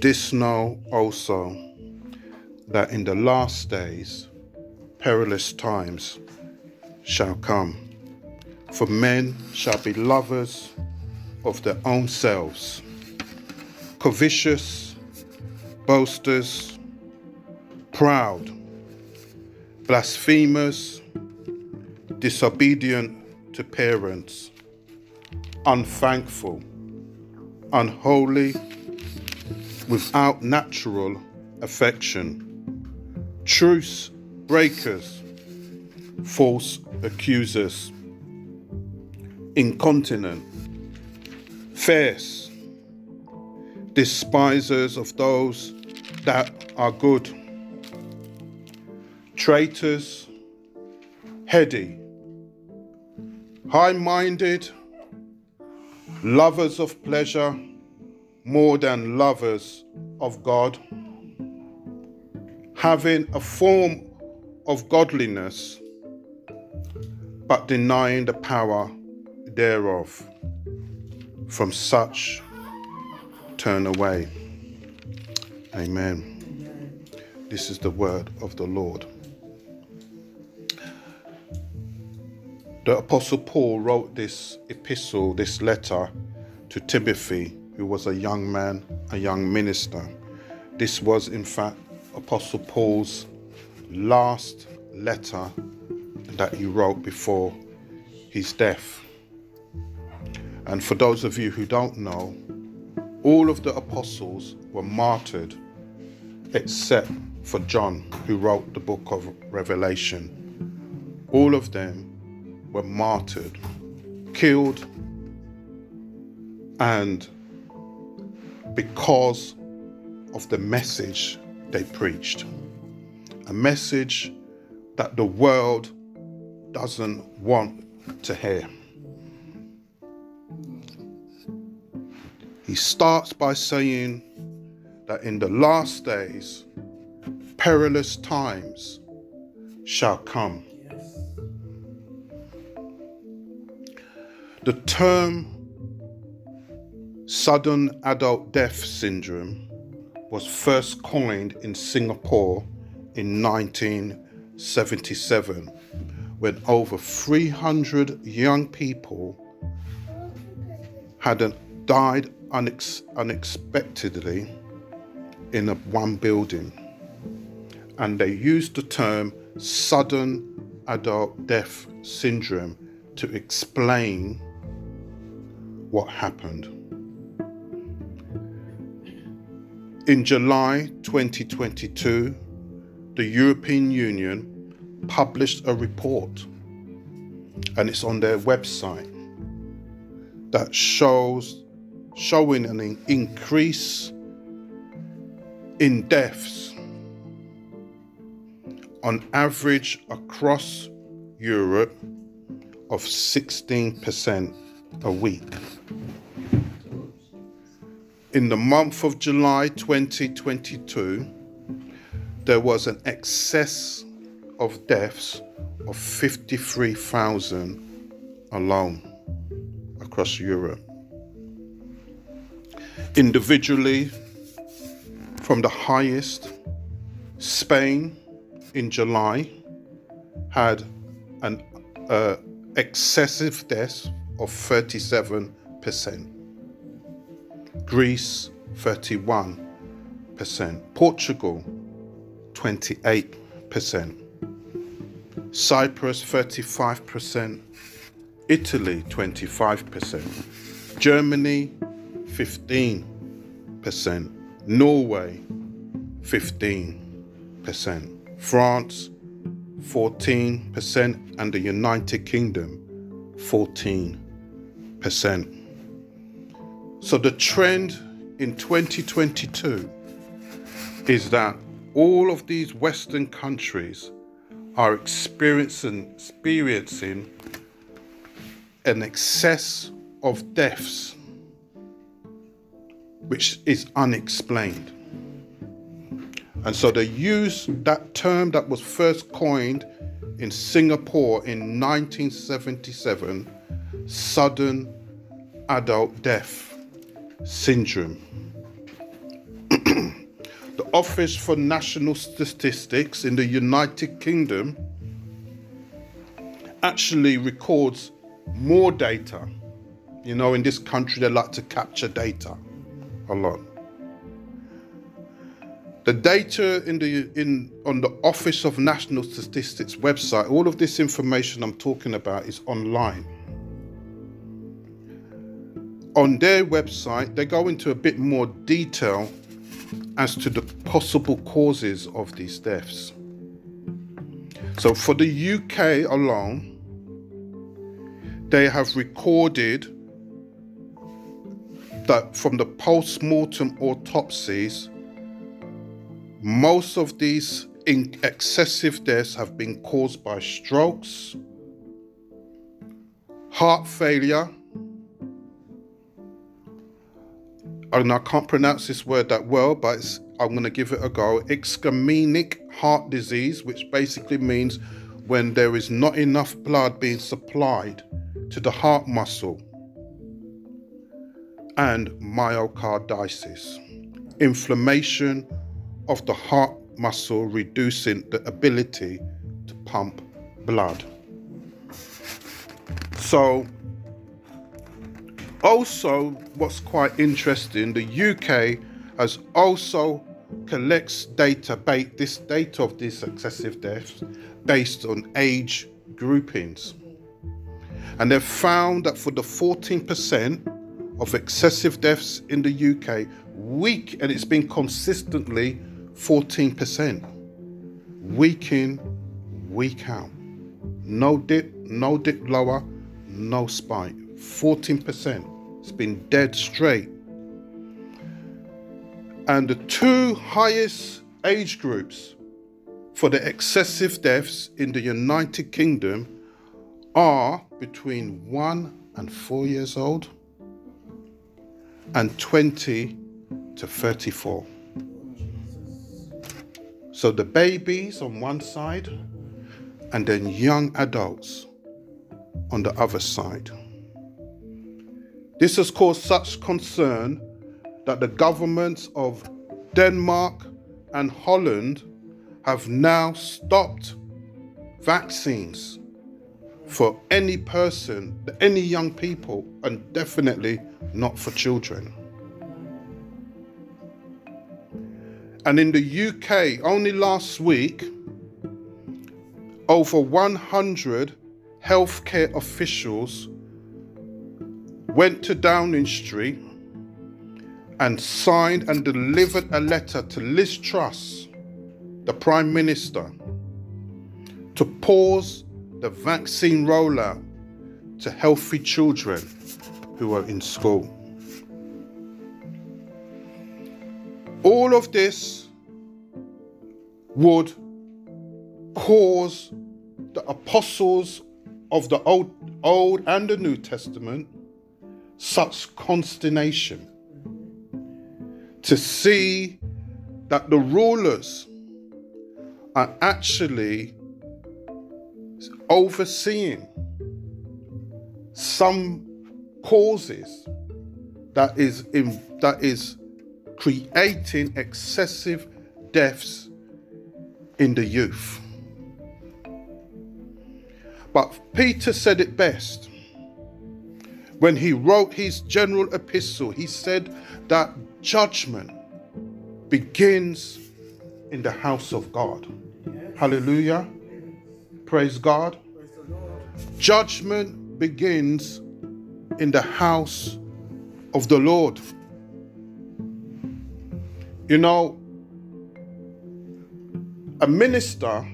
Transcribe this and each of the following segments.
This know also that in the last days perilous times shall come. For men shall be lovers of their own selves, covetous, boasters, proud, blasphemers, disobedient to parents, unthankful, unholy, without natural affection, truce breakers, false accusers, incontinent, fierce, despisers of those that are good, traitors, heady, high minded, lovers of pleasure more than lovers of God, having a form of godliness, but denying the power thereof. From such turn away. Amen. This is the word of the Lord. The Apostle Paul wrote this epistle, this letter to Timothy, who was a young man, a young minister. This was, in fact, Apostle Paul's last letter that he wrote before his death. And for those of you who don't know, all of the apostles were martyred except for John, who wrote the book of Revelation. All of them were martyred, killed, and because of the message they preached. A message that the world doesn't want to hear. He starts by saying that in the last days, perilous times shall come. The term sudden adult death syndrome was first coined in Singapore in 1977 when over 300 young people had died unex- unexpectedly in a one building and they used the term sudden adult death syndrome to explain what happened. In July 2022, the European Union published a report, and it's on their website, that shows showing an increase in deaths on average across Europe of 16% a week. In the month of July 2022, there was an excess of deaths of 53,000 alone across Europe. Individually, from the highest, Spain in July had an uh, excessive death of 37%. Greece 31%. Portugal 28%. Cyprus 35%, Italy 25%, Germany 15%, Norway 15%, France 14%, and the United Kingdom 14%. So the trend in 2022 is that all of these Western countries are experiencing, experiencing an excess of deaths which is unexplained. And so they use that term that was first coined in Singapore in 1977 sudden adult death syndrome. the Office for National Statistics in the United Kingdom actually records more data. You know, in this country, they like to capture data a lot. The data in the in on the Office of National Statistics website, all of this information I'm talking about is online. On their website, they go into a bit more detail as to the possible causes of these deaths. So for the UK alone, they have recorded that from the post mortem autopsies, most of these excessive deaths have been caused by strokes, heart failure, and I can't pronounce this word that well, but I'm going to give it a go. Ischemic heart disease, which basically means when there is not enough blood being supplied to the heart muscle, and myocarditis, inflammation of the heart muscle, reducing the ability to pump blood. So, also, what's quite interesting, the UK has also collects data, this data of these excessive deaths based on age groupings. And they've found that for the 14% of excessive deaths in the UK, week, and it's been consistently 14%. Week in, week out. No dip, no dip lower, no spike. 14%. It's been dead straight. And the two highest age groups for the excessive deaths in the United Kingdom are between 1 and 4 years old and 20 to 34. So the babies on one side, and then young adults on the other side. This has caused such concern that the governments of Denmark and Holland have now stopped vaccines for any person, any young people, and definitely not for children. And in the UK, only last week, over 100 healthcare officials went to Downing Street and signed and delivered a letter to Liz Truss, the Prime Minister, to pause the vaccine rollout to healthy children who are in school. All of this would cause the apostles of the Old, Old and the New Testament such consternation to see that the rulers are actually overseeing some causes that is in, that is creating excessive deaths in the youth. But Peter said it best. When he wrote his general epistle, he said that judgment begins in the house of God. Hallelujah. Praise God. Judgment begins in the house of the Lord. You know, a minister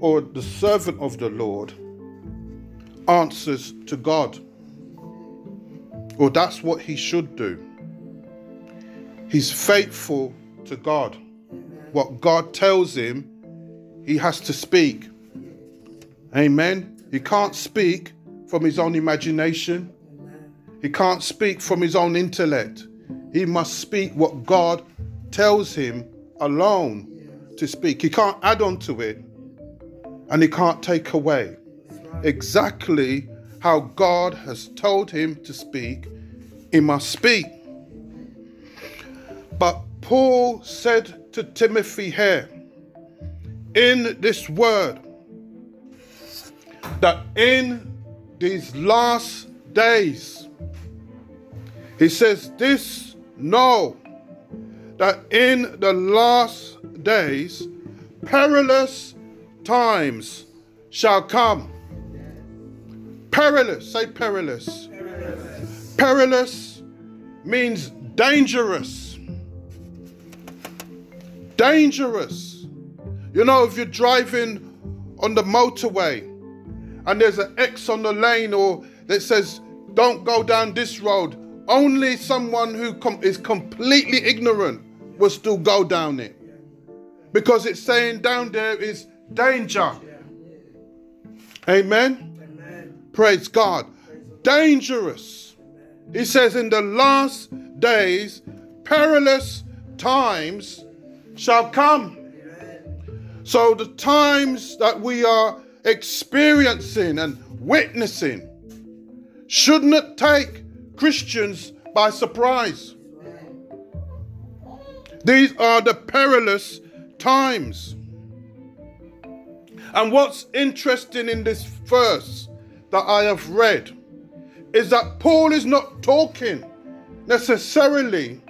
or the servant of the Lord answers to God. Or that's what he should do. He's faithful to God. What God tells him, he has to speak. Amen. He can't speak from his own imagination. He can't speak from his own intellect. He must speak what God tells him alone to speak. He can't add on to it and he can't take away. Exactly how God has told him to speak, he must speak. But Paul said to Timothy here in this word that in these last days, he says, This know that in the last days, perilous times shall come. Perilous, say perilous. Perilous, perilous means dangerous. Dangerous. You know, if you're driving on the motorway and there's an X on the lane or that says, don't go down this road, only someone who com- is completely ignorant will still go down it. Because it's saying down there is danger. Amen. Praise God. Dangerous. He says, in the last days, perilous times shall come. So the times that we are experiencing and witnessing should not take Christians by surprise. These are the perilous times. And what's interesting in this verse that I have read is that Paul is not talking necessarily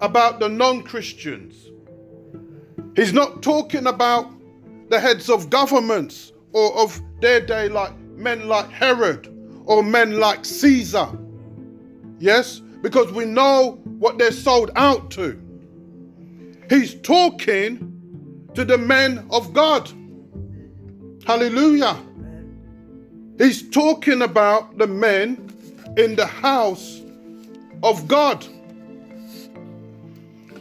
about the non Christians. He's not talking about the heads of governments or of their day, like men like Herod or men like Caesar. Yes, because we know what they're sold out to. He's talking to the men of God. Hallelujah. He's talking about the men in the house of God.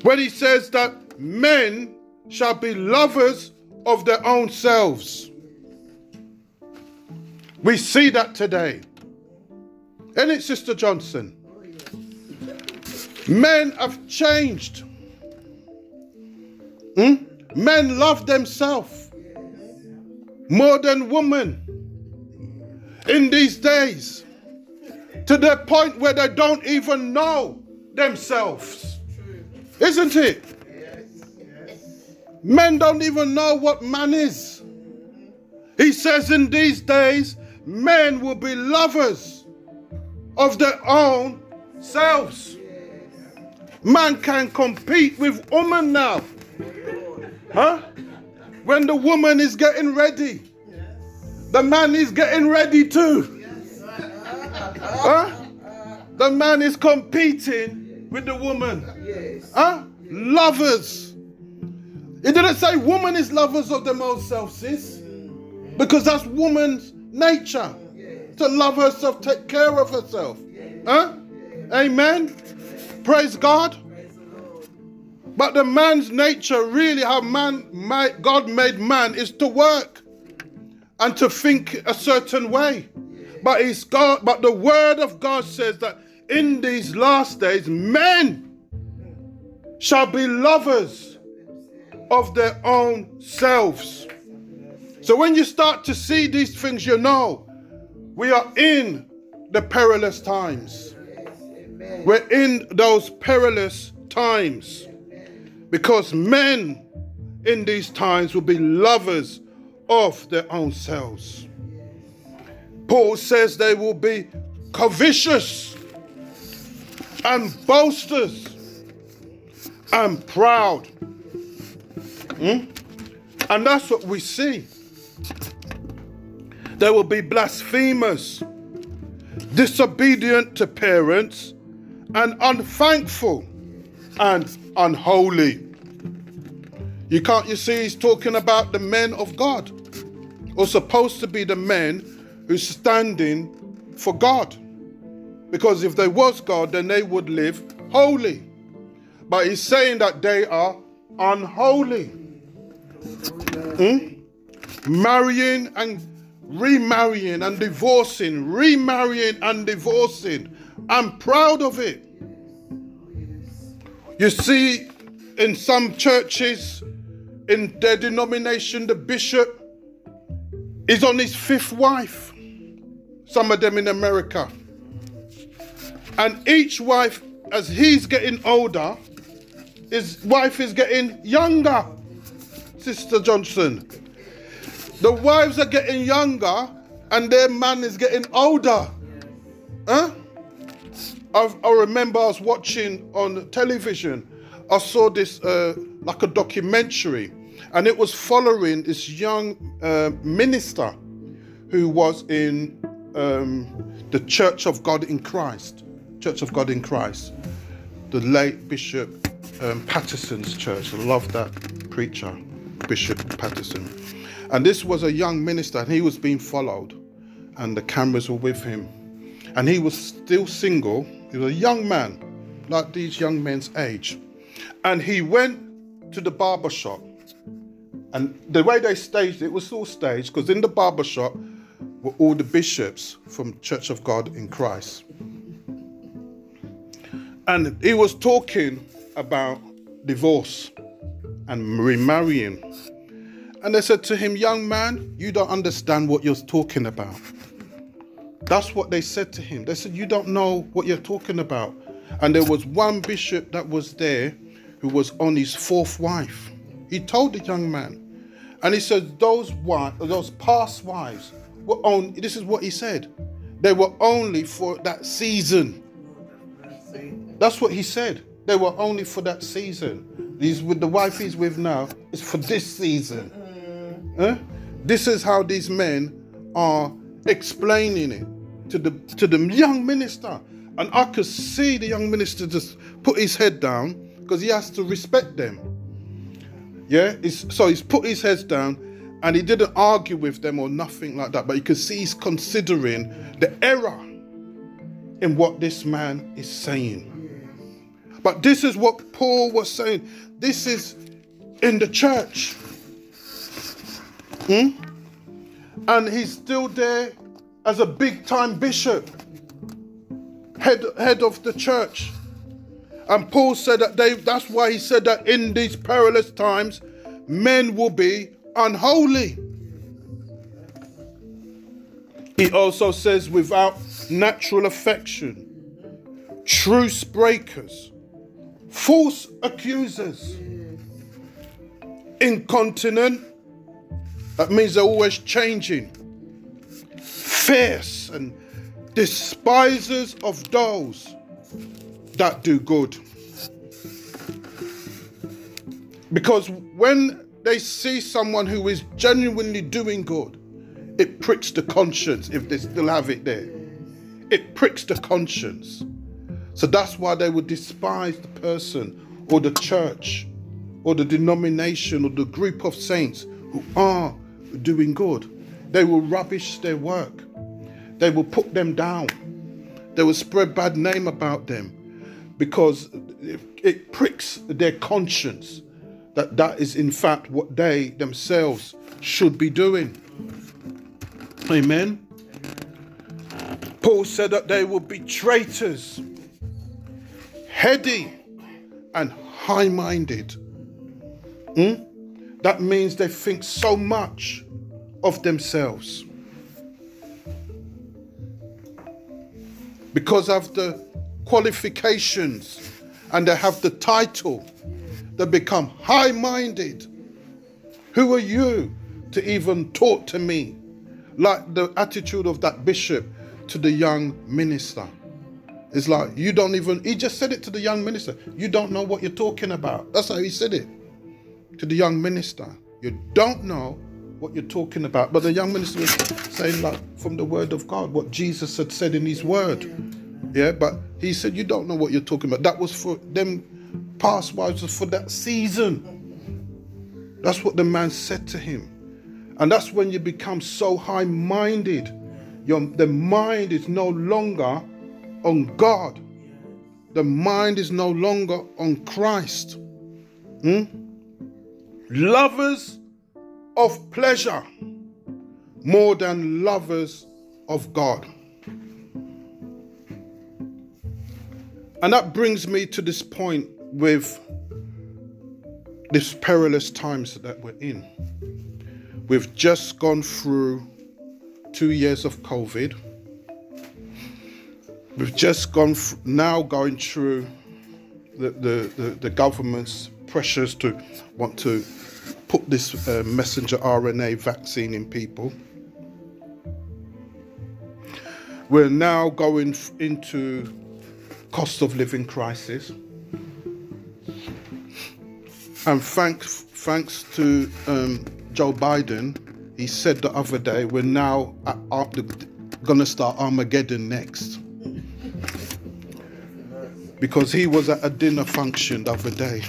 When he says that men shall be lovers of their own selves. We see that today. Isn't it, Sister Johnson? Men have changed. Hmm? Men love themselves more than women in these days to the point where they don't even know themselves. Isn't it? Men don't even know what man is. He says in these days, men will be lovers of their own selves. Man can compete with woman now. Huh? When the woman is getting ready, the man is getting ready too. Huh? The man is competing with the woman. Huh? Lovers. It didn't say woman is lovers of own self, sis. Because that's woman's nature. To love herself, take care of herself. Huh? Amen. Praise God. But the man's nature, really, how man, God made man, is to work and to think a certain way. But it's God. But the word of God says that in these last days, men shall be lovers of their own selves. So when you start to see these things, you know we are in the perilous times. We're in those perilous times. Because men in these times will be lovers of their own selves. Paul says they will be covetous and boasters and proud. Hmm? And that's what we see. They will be blasphemers, disobedient to parents, and unthankful and unholy. You can't, you see, he's talking about the men of God, or supposed to be the men who's standing for God. Because if they was God, then they would live holy. But he's saying that they are unholy. Hmm? Marrying and remarrying and divorcing, remarrying and divorcing. I'm proud of it. You see, in some churches, in their denomination, the bishop is on his fifth wife. Some of them in America. And each wife, as he's getting older, his wife is getting younger, Sister Johnson. The wives are getting younger and their man is getting older. Huh? I, I remember I was watching on television, I saw this uh, like a documentary, and it was following this young uh, minister who was in um, the Church of God in Christ. Church of God in Christ. The late Bishop um, Patterson's church. I love that preacher, Bishop Patterson. And this was a young minister, and he was being followed, and the cameras were with him. And he was still single. He was a young man, like these young men's age. And he went to the barber shop. And the way they staged it was all staged because in the barber shop were all the bishops from Church of God in Christ. And he was talking about divorce and remarrying. And they said to him, Young man, you don't understand what you're talking about. That's what they said to him. They said, You don't know what you're talking about. And there was one bishop that was there who was on his fourth wife. He told the young man, and he said, Those wives, those past wives were only, this is what he said, they were only for that season. That's what he said. They were only for that season. These with the wife he's with now is for this season. Mm. Huh? This is how these men are explaining it to the to the young minister. And I could see the young minister just put his head down because he has to respect them. Yeah, so he's put his head down and he didn't argue with them or nothing like that. But you can see he's considering the error in what this man is saying. But this is what Paul was saying. This is in the church. Hmm? And he's still there as a big time bishop, head, head of the church. And Paul said that they, that's why he said that in these perilous times, men will be unholy. He also says, without natural affection, truce breakers, false accusers, incontinent, that means they're always changing, fierce, and despisers of those that do good. Because when they see someone who is genuinely doing good, it pricks the conscience if they still have it there. It pricks the conscience. So that's why they would despise the person or the church or the denomination or the group of saints who are doing good. They will rubbish their work. They will put them down. They will spread bad name about them because it pricks their conscience that that is in fact what they themselves should be doing. Amen. Paul said that they would be traitors heady and high minded. Hmm? That means they think so much of themselves. Because of the qualifications and they have the title, they become high minded. Who are you to even talk to me? Like the attitude of that bishop to the young minister. It's like, you don't even, he just said it to the young minister. You don't know what you're talking about. That's how he said it to the young minister. You don't know what you're talking about. But the young minister was saying, like, from the word of God, what Jesus had said in his word. Yeah, but he said, You don't know what you're talking about. That was for them past wives, for that season. That's what the man said to him. And that's when you become so high minded. Your, the mind is no longer on God. The mind is no longer on Christ. Hmm? Lovers of pleasure more than lovers of God. And that brings me to this point with this perilous times that we're in. We've just gone through two years of COVID. We've just gone now going through the, the, the, the government's pressures to want to put this uh, messenger RNA vaccine in people. We're now going into cost of living crisis. And thanks, thanks to um, Joe Biden, he said the other day, we're now going to start Armageddon next. Because he was at a dinner function the other day.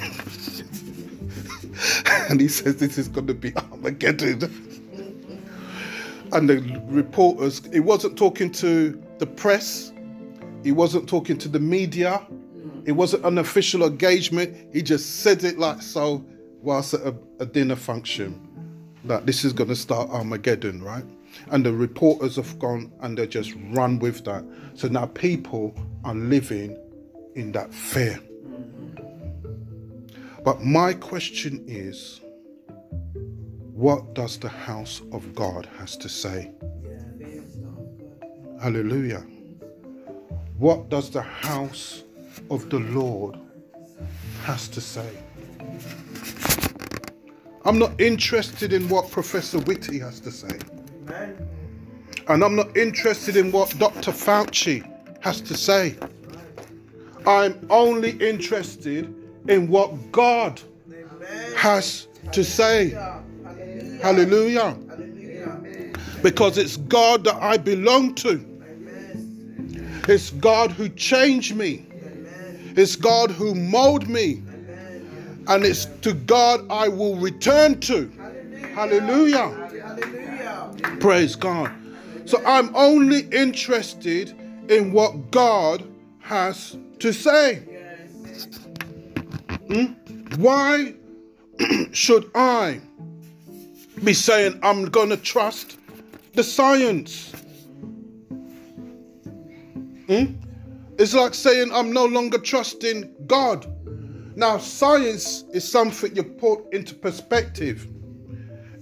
and he says this is going to be Armageddon. And the reporters, he wasn't talking to the press, he wasn't talking to the media, it wasn't an official engagement. He just said it like so whilst at a, a dinner function that this is going to start Armageddon, right? And the reporters have gone and they just run with that. So now people are living in that fear. But my question is what does the house of God has to say? Hallelujah. What does the house of the Lord has to say. I'm not interested in what Professor Whitty has to say. And I'm not interested in what Dr. Fauci has to say. I'm only interested in what God has to say. Hallelujah. Because it's God that I belong to. It's God who changed me. It's God who molded me. And it's to God I will return to. Hallelujah. Hallelujah. Praise God. So I'm only interested in what God has to say. Hmm? Why should I be saying I'm going to trust the science? Hmm? It's like saying I'm no longer trusting God. Now, science is something you put into perspective.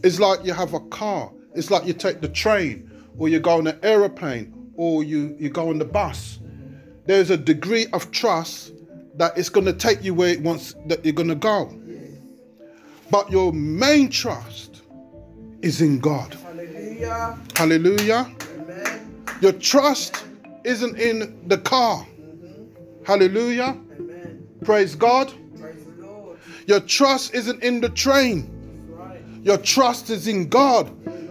It's like you have a car. It's like you take the train, or you go on an aeroplane, or you, you go on the bus. There's a degree of trust that it's going to take you where it wants that you're going to go. But your main trust is in God. Hallelujah. Hallelujah. Amen. Your trust isn't in the car. Hallelujah. Amen. Praise God. Praise Your trust isn't in the train. Right. Your trust is in God,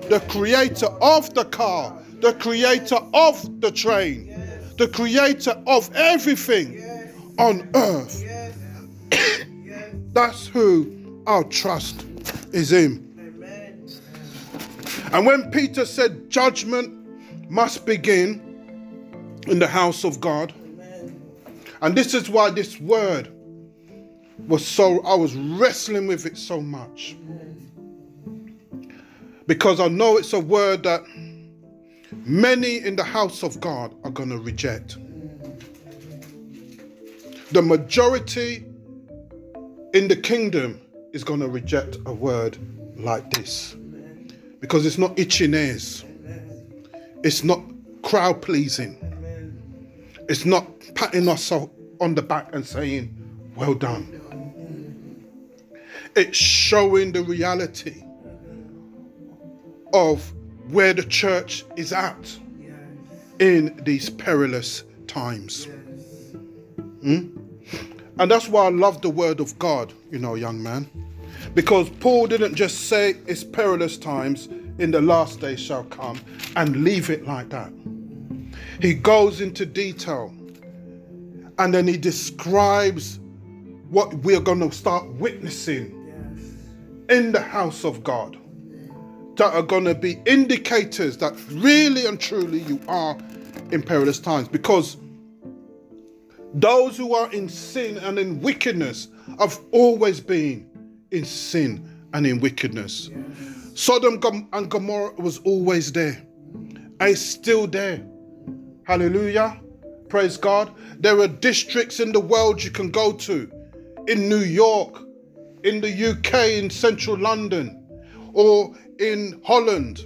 the creator of the car, the creator of the train, yes. the creator of everything yes. on earth. Yes. That's who our trust is in. Amen. And when Peter said judgment must begin, in the house of God. Amen. And this is why this word was so, I was wrestling with it so much. Because I know it's a word that many in the house of God are going to reject. The majority in the kingdom is going to reject a word like this because it's not itching ears, it's not crowd pleasing, it's not patting us on the back and saying, Well done. It's showing the reality of where the church is at in these perilous times. Hmm? And that's why I love the word of God, you know, young man. Because Paul didn't just say it's perilous times in the last days shall come and leave it like that. He goes into detail and then he describes what we're going to start witnessing yes. in the house of God that are going to be indicators that really and truly you are in perilous times because those who are in sin and in wickedness have always been in sin and in wickedness. Yes. Sodom and Gomorrah was always there. And it's still there. Hallelujah. Praise God. There are districts in the world you can go to. In New York, in the UK, in central London, or in Holland,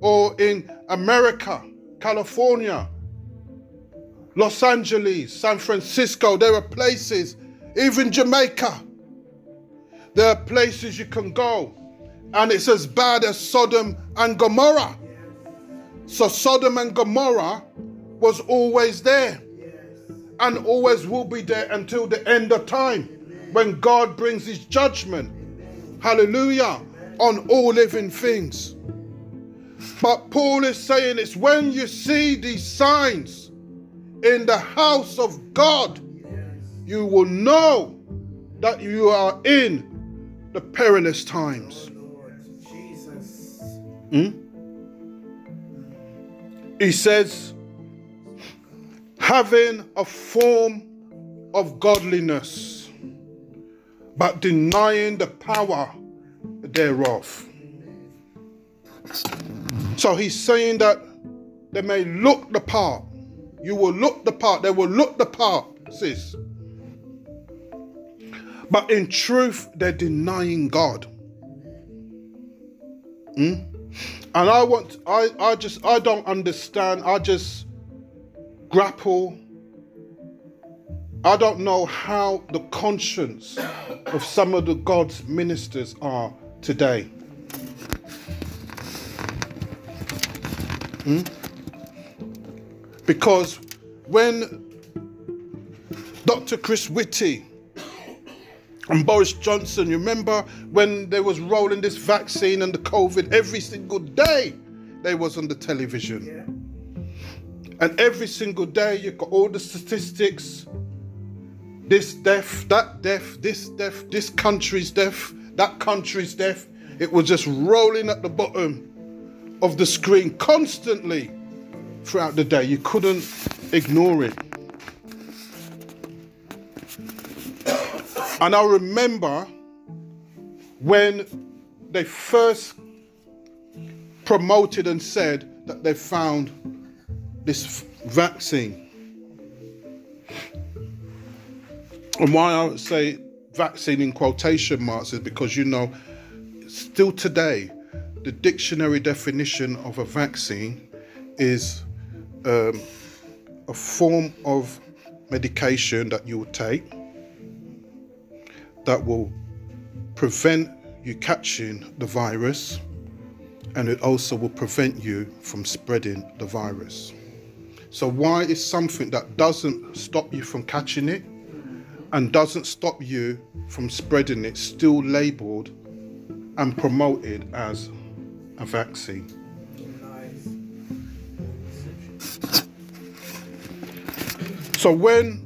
or in America, California, Los Angeles, San Francisco. There are places even Jamaica. There are places you can go, and it's as bad as Sodom and Gomorrah. So, Sodom and Gomorrah was always there and always will be there until the end of time when God brings his judgment. Hallelujah. On all living things. But Paul is saying it's when you see these signs in the house of God, you will know that you are in the perilous times. Hmm? He says, having a form of godliness, but denying the power thereof. So he's saying that they may look the part. You will look the part. They will look the part, sis. But in truth, they're denying God. Hmm? And I want, I, I just, I don't understand. I just grapple. I don't know how the conscience of some of the God's ministers are today. Hmm? Because when Dr. Chris Whitty and Boris Johnson, you remember when they was rolling this vaccine and the COVID every single day they was on the television. Yeah. And every single day you got all the statistics. This death, that death, this death, this country's death, that country's death. It was just rolling at the bottom of the screen constantly throughout the day. You couldn't ignore it. And I remember when they first promoted and said that they found this vaccine. And why I would say vaccine in quotation marks is because you know, still today, the dictionary definition of a vaccine is um, a form of medication that you will take that will prevent you catching the virus and it also will prevent you from spreading the virus. So, why is something that doesn't stop you from catching it and doesn't stop you from spreading it still labeled and promoted as a vaccine. So when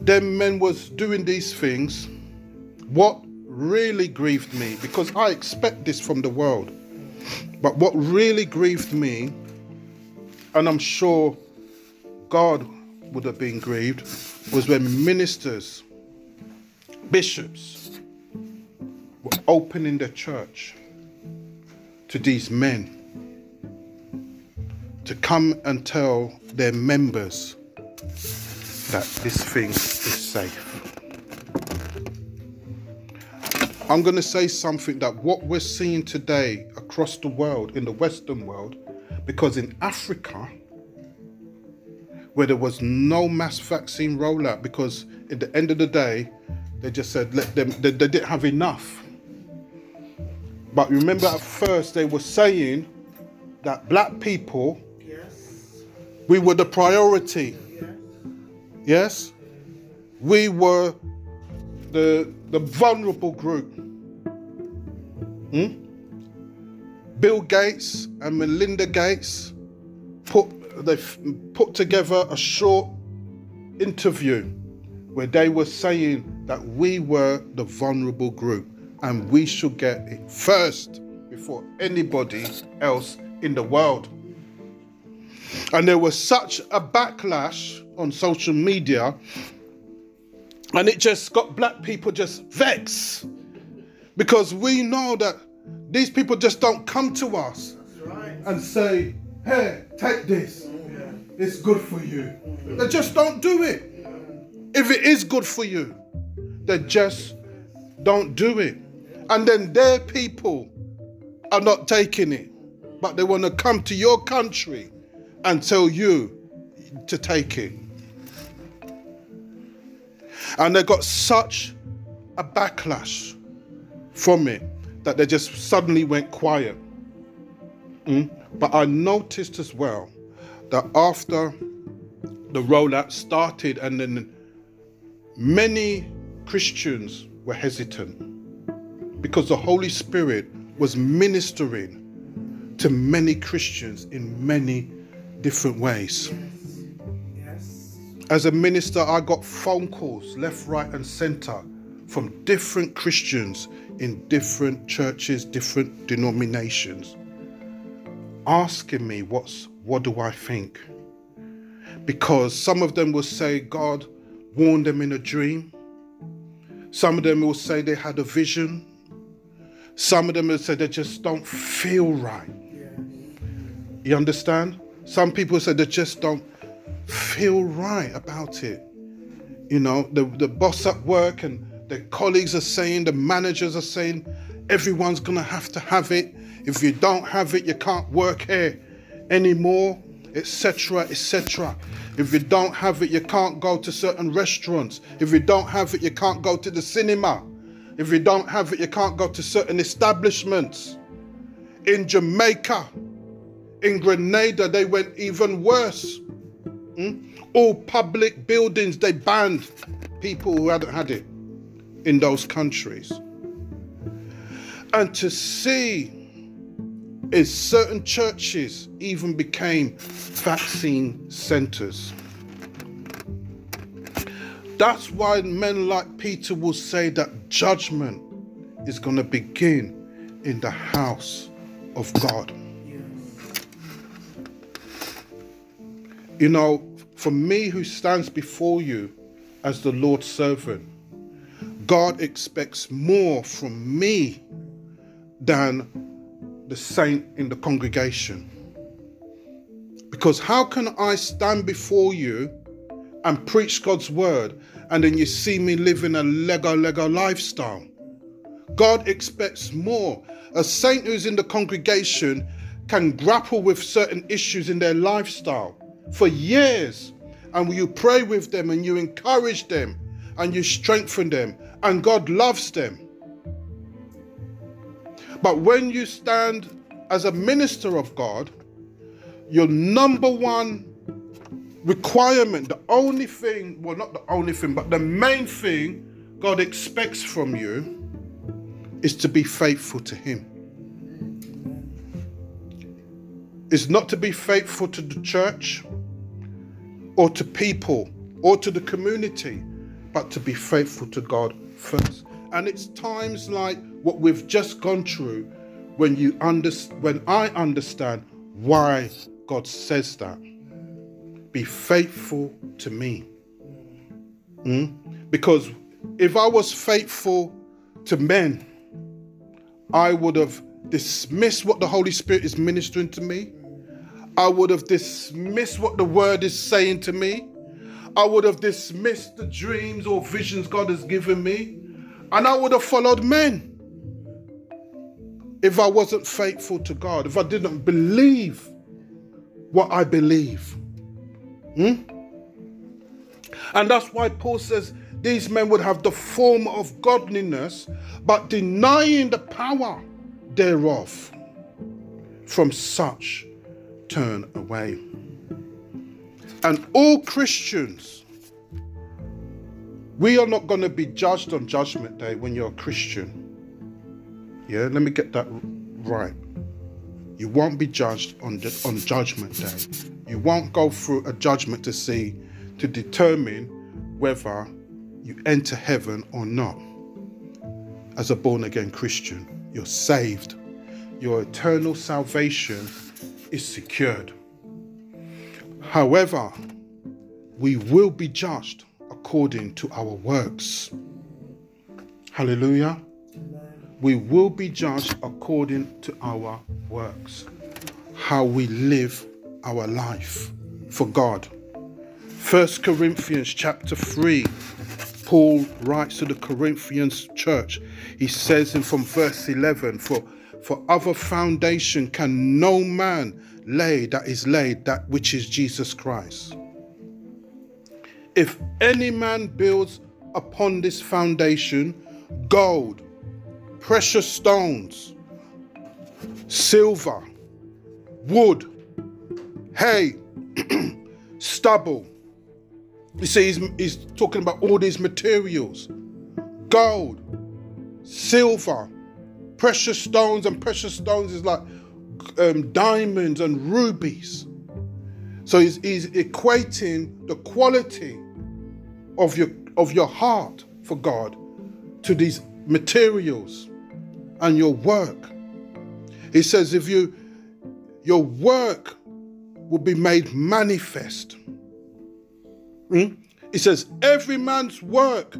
them men was doing these things, what really grieved me, because I expect this from the world, but what really grieved me, and I'm sure God would have been grieved, was when ministers, bishops, were opening the church to these men to come and tell their members that this thing is safe. I'm going to say something that what we're seeing today across the world, in the Western world, because in Africa, where there was no mass vaccine rollout, because at the end of the day, they just said let them, they, they didn't have enough. But remember, at first they were saying that black people, yes. we were the priority. Yes. yes? We were the, the vulnerable group. Hmm? Bill Gates and Melinda Gates put they put together a short interview where they were saying that we were the vulnerable group and we should get it first before anybody else in the world. And there was such a backlash on social media, and it just got black people just vexed because we know that these people just don't come to us right. and say, Hey, take this, it's good for you. They just don't do it. If it is good for you, they just don't do it. And then their people are not taking it, but they want to come to your country and tell you to take it. And they got such a backlash from it that they just suddenly went quiet. Mm? But I noticed as well that after the rollout started and then many Christians were hesitant because the Holy Spirit was ministering to many Christians in many different ways. Yes. As a minister, I got phone calls left, right, and center from different Christians in different churches, different denominations, asking me what's what do I think? Because some of them will say God warned them in a dream. Some of them will say they had a vision. Some of them will say they just don't feel right. You understand? Some people say they just don't feel right about it. You know, the, the boss at work and the colleagues are saying, the managers are saying, everyone's going to have to have it. If you don't have it, you can't work here anymore, etc., etc. If you don't have it, you can't go to certain restaurants. If you don't have it, you can't go to the cinema. If you don't have it, you can't go to certain establishments. In Jamaica, in Grenada, they went even worse. Hmm? All public buildings, they banned people who hadn't had it in those countries. And to see is certain churches even became vaccine centers. That's why men like Peter will say that judgment is going to begin in the house of God. You know, for me who stands before you as the Lord's servant, God expects more from me than the saint in the congregation. Because how can I stand before you and preach God's word and then you see me living a Lego Lego lifestyle? God expects more. A saint who's in the congregation can grapple with certain issues in their lifestyle for years. And you pray with them and you encourage them and you strengthen them, and God loves them. But when you stand as a minister of God, your number one requirement, the only thing, well, not the only thing, but the main thing God expects from you is to be faithful to Him. Is not to be faithful to the church or to people or to the community, but to be faithful to God And it's times like what we've just gone through when you under, when I understand why God says that. Be faithful to me. Mm? Because if I was faithful to men, I would have dismissed what the Holy Spirit is ministering to me. I would have dismissed what the word is saying to me. I would have dismissed the dreams or visions God has given me. And I would have followed men if I wasn't faithful to God, if I didn't believe what I believe. Hmm? And that's why Paul says these men would have the form of godliness, but denying the power thereof. From such turn away. And all Christians we are not going to be judged on Judgment Day when you're a Christian. Yeah, let me get that right. You won't be judged on, on Judgment Day. You won't go through a judgment to see, to determine whether you enter heaven or not. As a born again Christian, you're saved. Your eternal salvation is secured. However, we will be judged according to our works. Hallelujah. We will be judged according to our works, how we live our life for God. 1 Corinthians chapter 3, Paul writes to the Corinthians church. He says in from verse 11, For for other foundation can no man lay that is laid, that which is Jesus Christ. If any man builds upon this foundation gold, precious stones, silver, wood, hay, stubble. You see, he's, he's talking about all these materials gold, silver, precious stones, and precious stones is like um, diamonds and rubies. So he's, he's equating the quality of your of your heart for God to these materials and your work. He says, if you your work will be made manifest. Hmm? He says, every man's work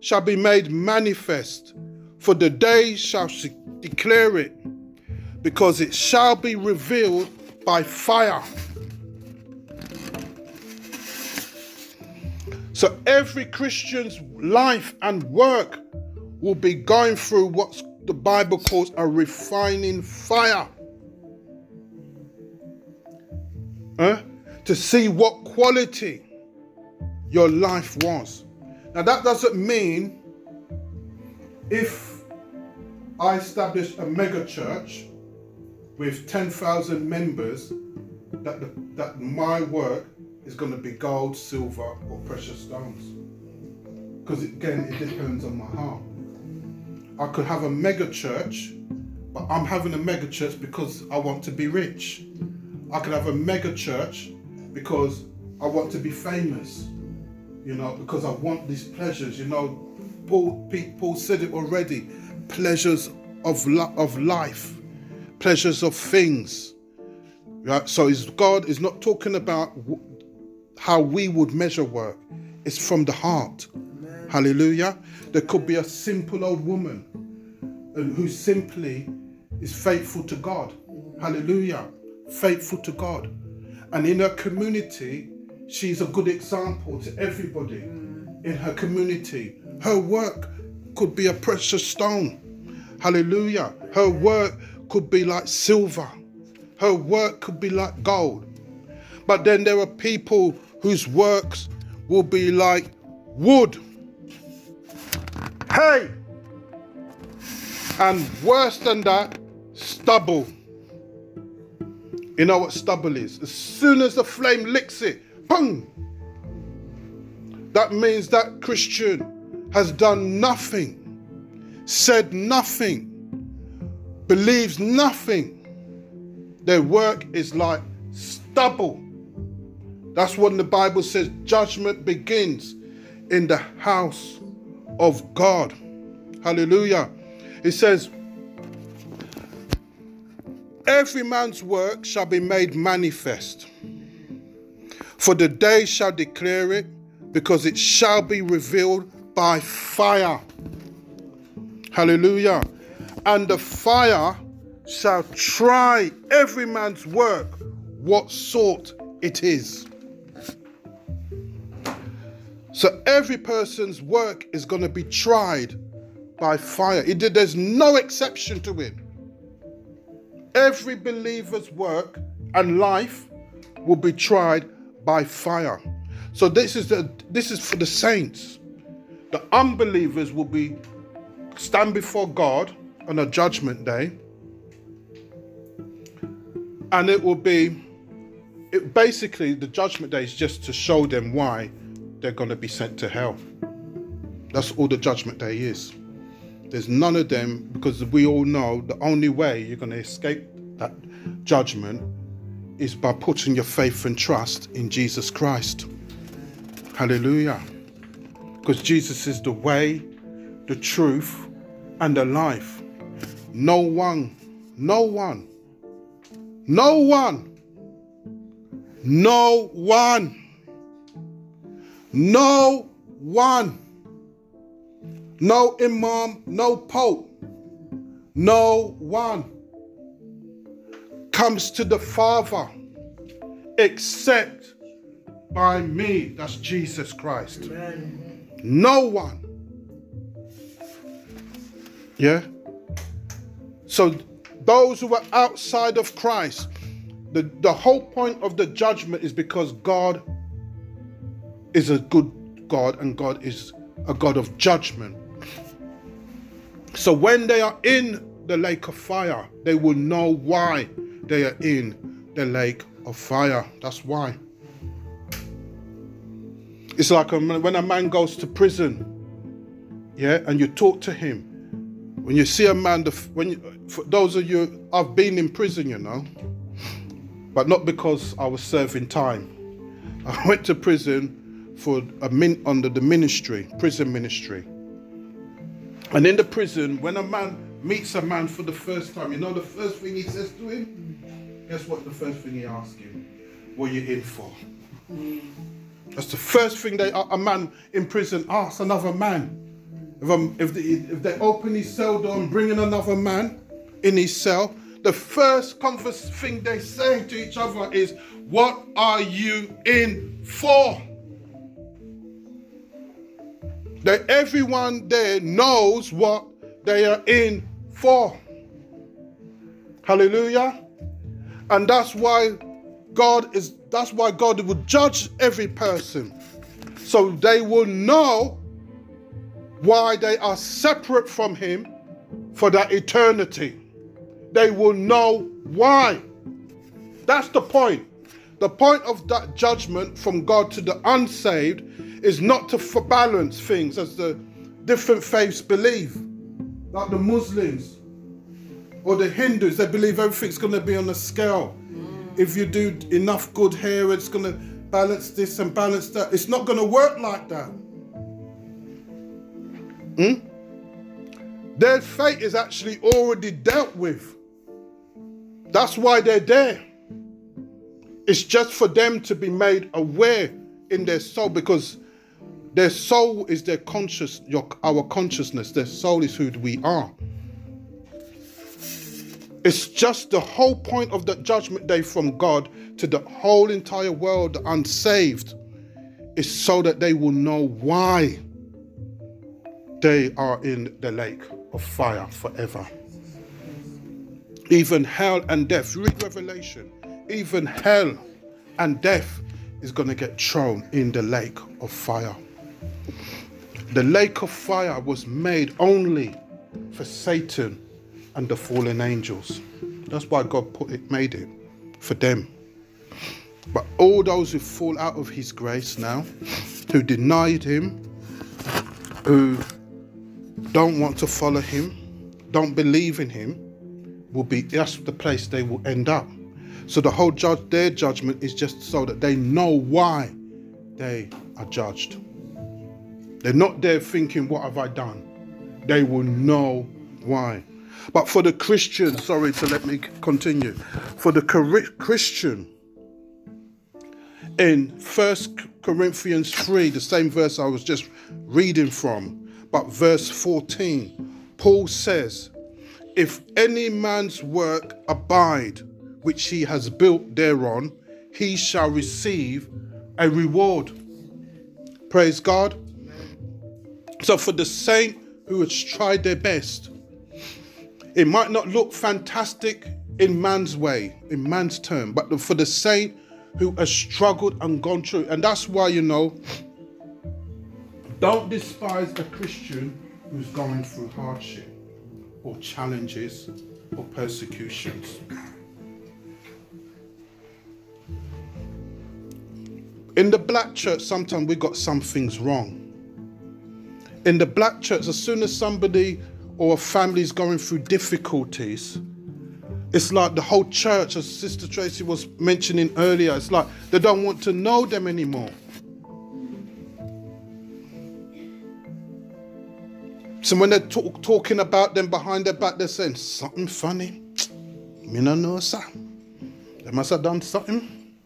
shall be made manifest, for the day shall declare it, because it shall be revealed by fire. So every Christian's life and work will be going through what the Bible calls a refining fire. Huh? To see what quality your life was. Now, that doesn't mean if I establish a mega church with 10,000 members that, the, that my work is going to be gold, silver, or precious stones. Because again, it depends on my heart. I could have a mega church, but I'm having a mega church because I want to be rich. I could have a mega church because I want to be famous, you know, because I want these pleasures. You know, Paul, Paul said it already pleasures of, of life, pleasures of things. Right? So is God is not talking about how we would measure work. It's from the heart. Amen. Hallelujah. There could be a simple old woman who simply is faithful to God. Hallelujah. Faithful to God. And in her community, she's a good example to everybody in her community. Her work could be a precious stone. Hallelujah. Her work could be like silver. Her work could be like gold. But then there are people whose works will be like wood. Hey! And worse than that, stubble. You know what stubble is? As soon as the flame licks it, boom! That means that Christian has done nothing, said nothing, believes nothing. Their work is like stubble. That's when the Bible says judgment begins in the house of God. Hallelujah. It says, Every man's work shall be made manifest, for the day shall declare it, because it shall be revealed by fire. Hallelujah. And the fire shall try every man's work, what sort it is. So every person's work is going to be tried by fire. It, there's no exception to it. Every believer's work and life will be tried by fire. So this is the this is for the saints. The unbelievers will be stand before God on a judgment day. And it will be it basically the judgment day is just to show them why they're going to be sent to hell. That's all the judgment day is. There's none of them because we all know the only way you're going to escape that judgment is by putting your faith and trust in Jesus Christ. Hallelujah. Because Jesus is the way, the truth, and the life. No one, no one, no one, no one no one, no imam, no pope, no one comes to the Father except by me. That's Jesus Christ. Amen. No one. Yeah? So those who are outside of Christ, the, the whole point of the judgment is because God is a good God and God is a God of judgment. So when they are in the lake of fire, they will know why they are in the lake of fire. That's why. It's like a, when a man goes to prison, yeah, and you talk to him. When you see a man, when you, for those of you, I've been in prison, you know, but not because I was serving time. I went to prison for a min under the ministry, prison ministry. And in the prison, when a man meets a man for the first time, you know the first thing he says to him? Guess what the first thing he asks him? What are you in for? That's the first thing they, a man in prison asks another man. If, um, if, they, if they open his cell door and bring in another man in his cell, the first converse thing they say to each other is, What are you in for? That everyone there knows what they are in for. Hallelujah. And that's why God is that's why God will judge every person. So they will know why they are separate from him for that eternity. They will know why. That's the point. The point of that judgment from God to the unsaved is not to balance things as the different faiths believe. Like the Muslims or the Hindus, they believe everything's going to be on a scale. If you do enough good here, it's going to balance this and balance that. It's not going to work like that. Hmm? Their fate is actually already dealt with. That's why they're there. It's just for them to be made aware in their soul because their soul is their conscious, your, our consciousness. Their soul is who we are. It's just the whole point of the judgment day from God to the whole entire world, unsaved, is so that they will know why they are in the lake of fire forever. Even hell and death, read Revelation, even hell and death is going to get thrown in the lake of fire. The lake of fire was made only for Satan and the fallen angels. That's why God put it, made it for them. But all those who fall out of his grace now, who denied him, who don't want to follow him, don't believe in him, will be that's the place they will end up. So the whole judge their judgment is just so that they know why they are judged. They're not there thinking, What have I done? They will know why. But for the Christian, sorry to let me continue, for the Christian, in First Corinthians 3, the same verse I was just reading from, but verse 14, Paul says, If any man's work abide, which he has built thereon, he shall receive a reward. Praise God. So, for the saint who has tried their best, it might not look fantastic in man's way, in man's term, but for the saint who has struggled and gone through, and that's why you know, don't despise a Christian who's going through hardship or challenges or persecutions. In the black church, sometimes we got some things wrong. In the black church, as soon as somebody or a family is going through difficulties, it's like the whole church, as Sister Tracy was mentioning earlier, it's like they don't want to know them anymore. So when they're talk, talking about them behind their back, they're saying something funny. Me no know, sir. They must have done something.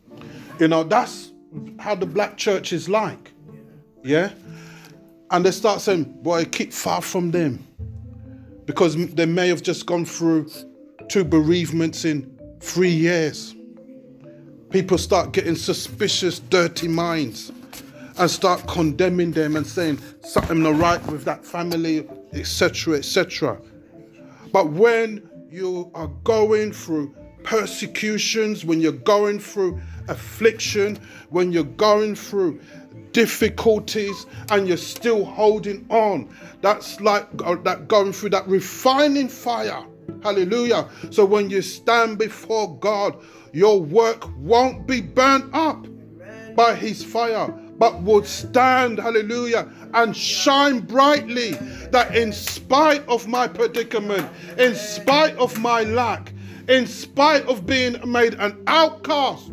You know, that's how the black church is like. Yeah? And they start saying, boy, keep far from them. Because they may have just gone through two bereavements in three years. People start getting suspicious, dirty minds and start condemning them and saying something not right with that family, etc., etc. But when you are going through persecutions, when you're going through affliction, when you're going through difficulties and you're still holding on. That's like uh, that going through that refining fire. Hallelujah. So when you stand before God, your work won't be burnt up by his fire, but would stand, hallelujah, and shine brightly. That in spite of my predicament, in spite of my lack, in spite of being made an outcast,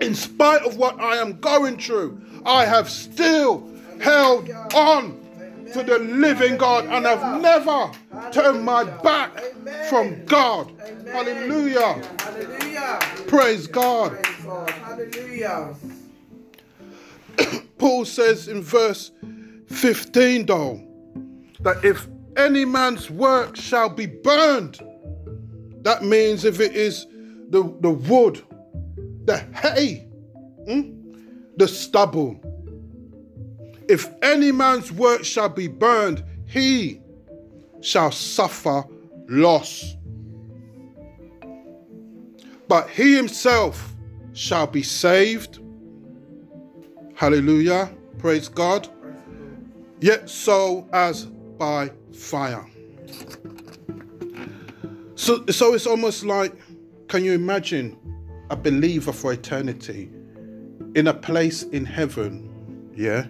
in spite of what I am going through, I have still held on to the living God and have never turned my back from God. Hallelujah. Praise God. Hallelujah. Paul says in verse 15, though, that if any man's work shall be burned, that means if it is the, the wood, the hay, hmm, the stubble, if any man's work shall be burned, he shall suffer loss. But he himself shall be saved. Hallelujah. Praise God. Yet so as by fire. So, so it's almost like, can you imagine a believer for eternity in a place in heaven, yeah,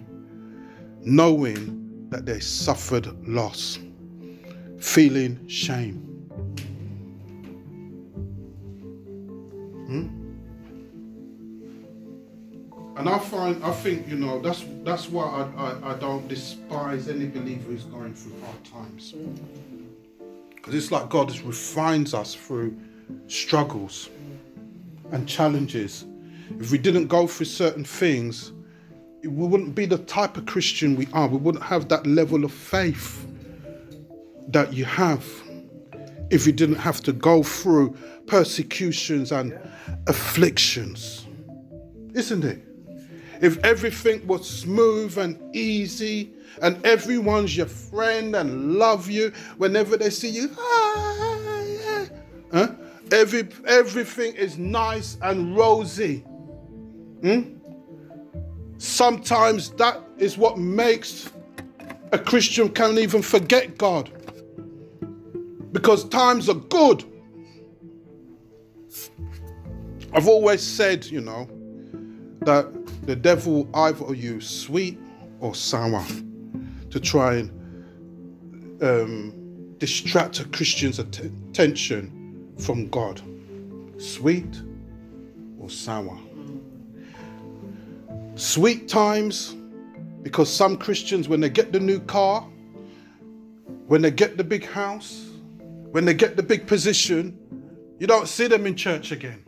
knowing that they suffered loss, feeling shame? Hmm? And I find, I think, you know, that's that's why I, I, I don't despise any believer who's going through hard times. Because it's like God just refines us through struggles and challenges. If we didn't go through certain things, we wouldn't be the type of Christian we are. We wouldn't have that level of faith that you have if you didn't have to go through persecutions and afflictions. Isn't it? If everything was smooth and easy and everyone's your friend and love you whenever they see you, ah, yeah. huh? Every, everything is nice and rosy. Hmm? Sometimes that is what makes a Christian can't even forget God. Because times are good. I've always said, you know, that the devil either use sweet or sour to try and um, distract a Christian's attention from God. Sweet or sour. Sweet times, because some Christians, when they get the new car, when they get the big house, when they get the big position, you don't see them in church again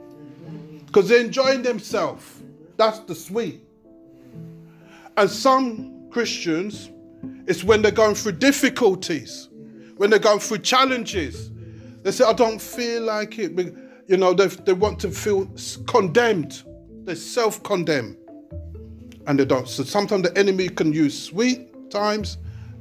because they're enjoying themselves. That's the sweet. And some Christians, it's when they're going through difficulties, when they're going through challenges. They say, I don't feel like it. You know, they, they want to feel condemned. They self condemn. And they don't. So sometimes the enemy can use sweet times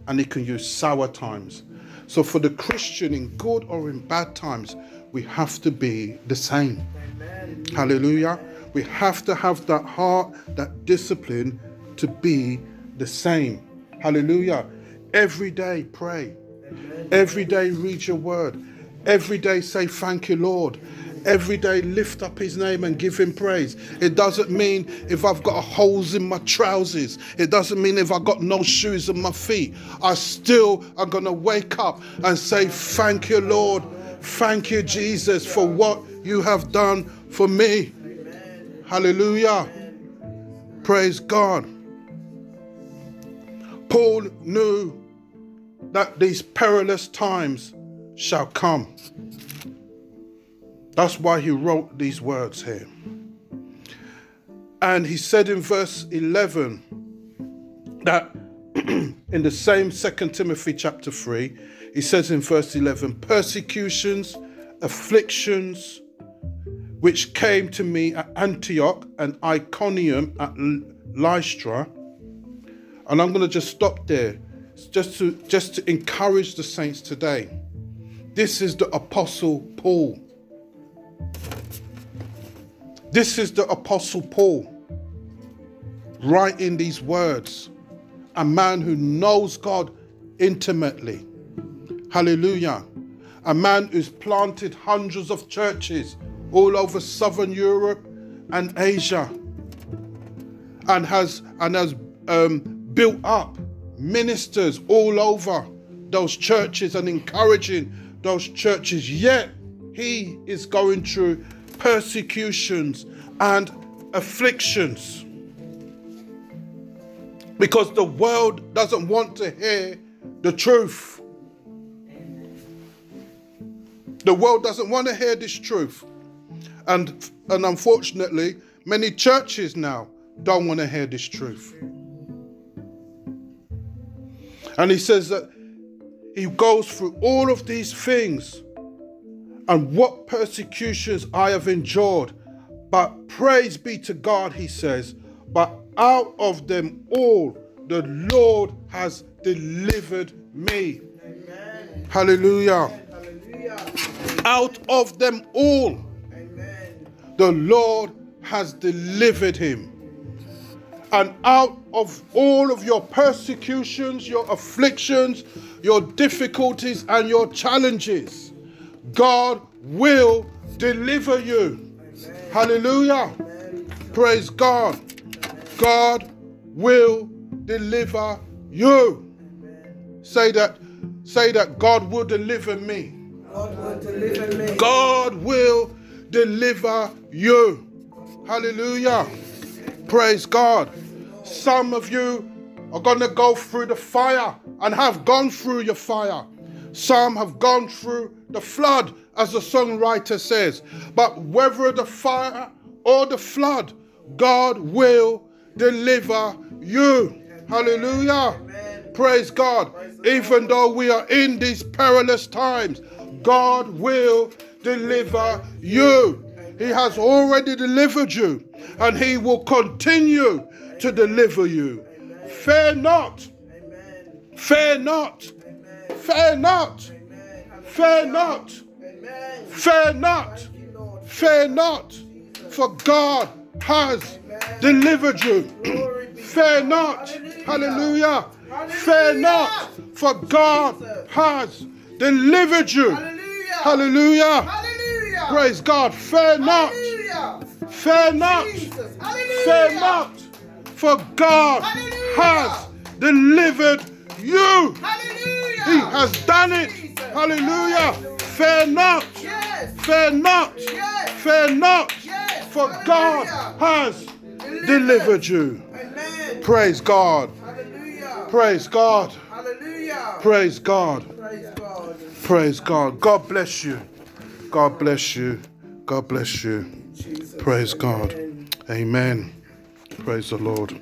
and he can use sour times. So for the Christian, in good or in bad times, we have to be the same. Amen. Hallelujah. We have to have that heart, that discipline to be the same. Hallelujah. Every day pray. Every day read your word. Every day say, Thank you, Lord. Every day lift up his name and give him praise. It doesn't mean if I've got holes in my trousers. It doesn't mean if I've got no shoes on my feet. I still am going to wake up and say, Thank you, Lord. Thank you, Jesus, for what you have done for me. Hallelujah. Praise God. Paul knew that these perilous times shall come. That's why he wrote these words here. And he said in verse 11 that in the same Second Timothy chapter 3, he says in verse 11, persecutions, afflictions, which came to me at Antioch and Iconium at Lystra. And I'm going to just stop there just to just to encourage the saints today. This is the apostle Paul. This is the Apostle Paul writing these words. A man who knows God intimately. Hallelujah. A man who's planted hundreds of churches all over southern Europe and Asia and has and has um, built up ministers all over those churches and encouraging those churches. Yet he is going through persecutions and afflictions because the world doesn't want to hear the truth. The world doesn't want to hear this truth. And, and unfortunately, many churches now don't want to hear this truth. And he says that he goes through all of these things and what persecutions I have endured. But praise be to God, he says, but out of them all the Lord has delivered me. Amen. Hallelujah. Hallelujah. Out of them all. The Lord has delivered him. And out of all of your persecutions, your afflictions, your difficulties, and your challenges, God will deliver you. Amen. Hallelujah. Amen. Praise God. God will deliver you. Amen. Say that say that God will deliver me. God will deliver me. God will deliver you. Hallelujah. Praise God. Some of you are going to go through the fire and have gone through your fire. Some have gone through the flood, as the songwriter says. But whether the fire or the flood, God will deliver you. Hallelujah. Praise God. Even though we are in these perilous times, God will deliver you. He has already delivered you, and He will continue to deliver you. Fear not. Fear not. Fear not. Fear not. Fear not. Fear not. For God has delivered you. Fear not. Hallelujah. Fear not. For God has delivered you. Hallelujah. Praise God. Fear not. Fear not. Fear not. For God has delivered you. Hallelujah. He has done it. Hallelujah. Fear not. Fear not. Fear not. For God has delivered you. Praise God. hallelujah Praise God. Praise God. Praise God. God bless you. God bless you. God bless you. Praise God. Amen. Praise the Lord.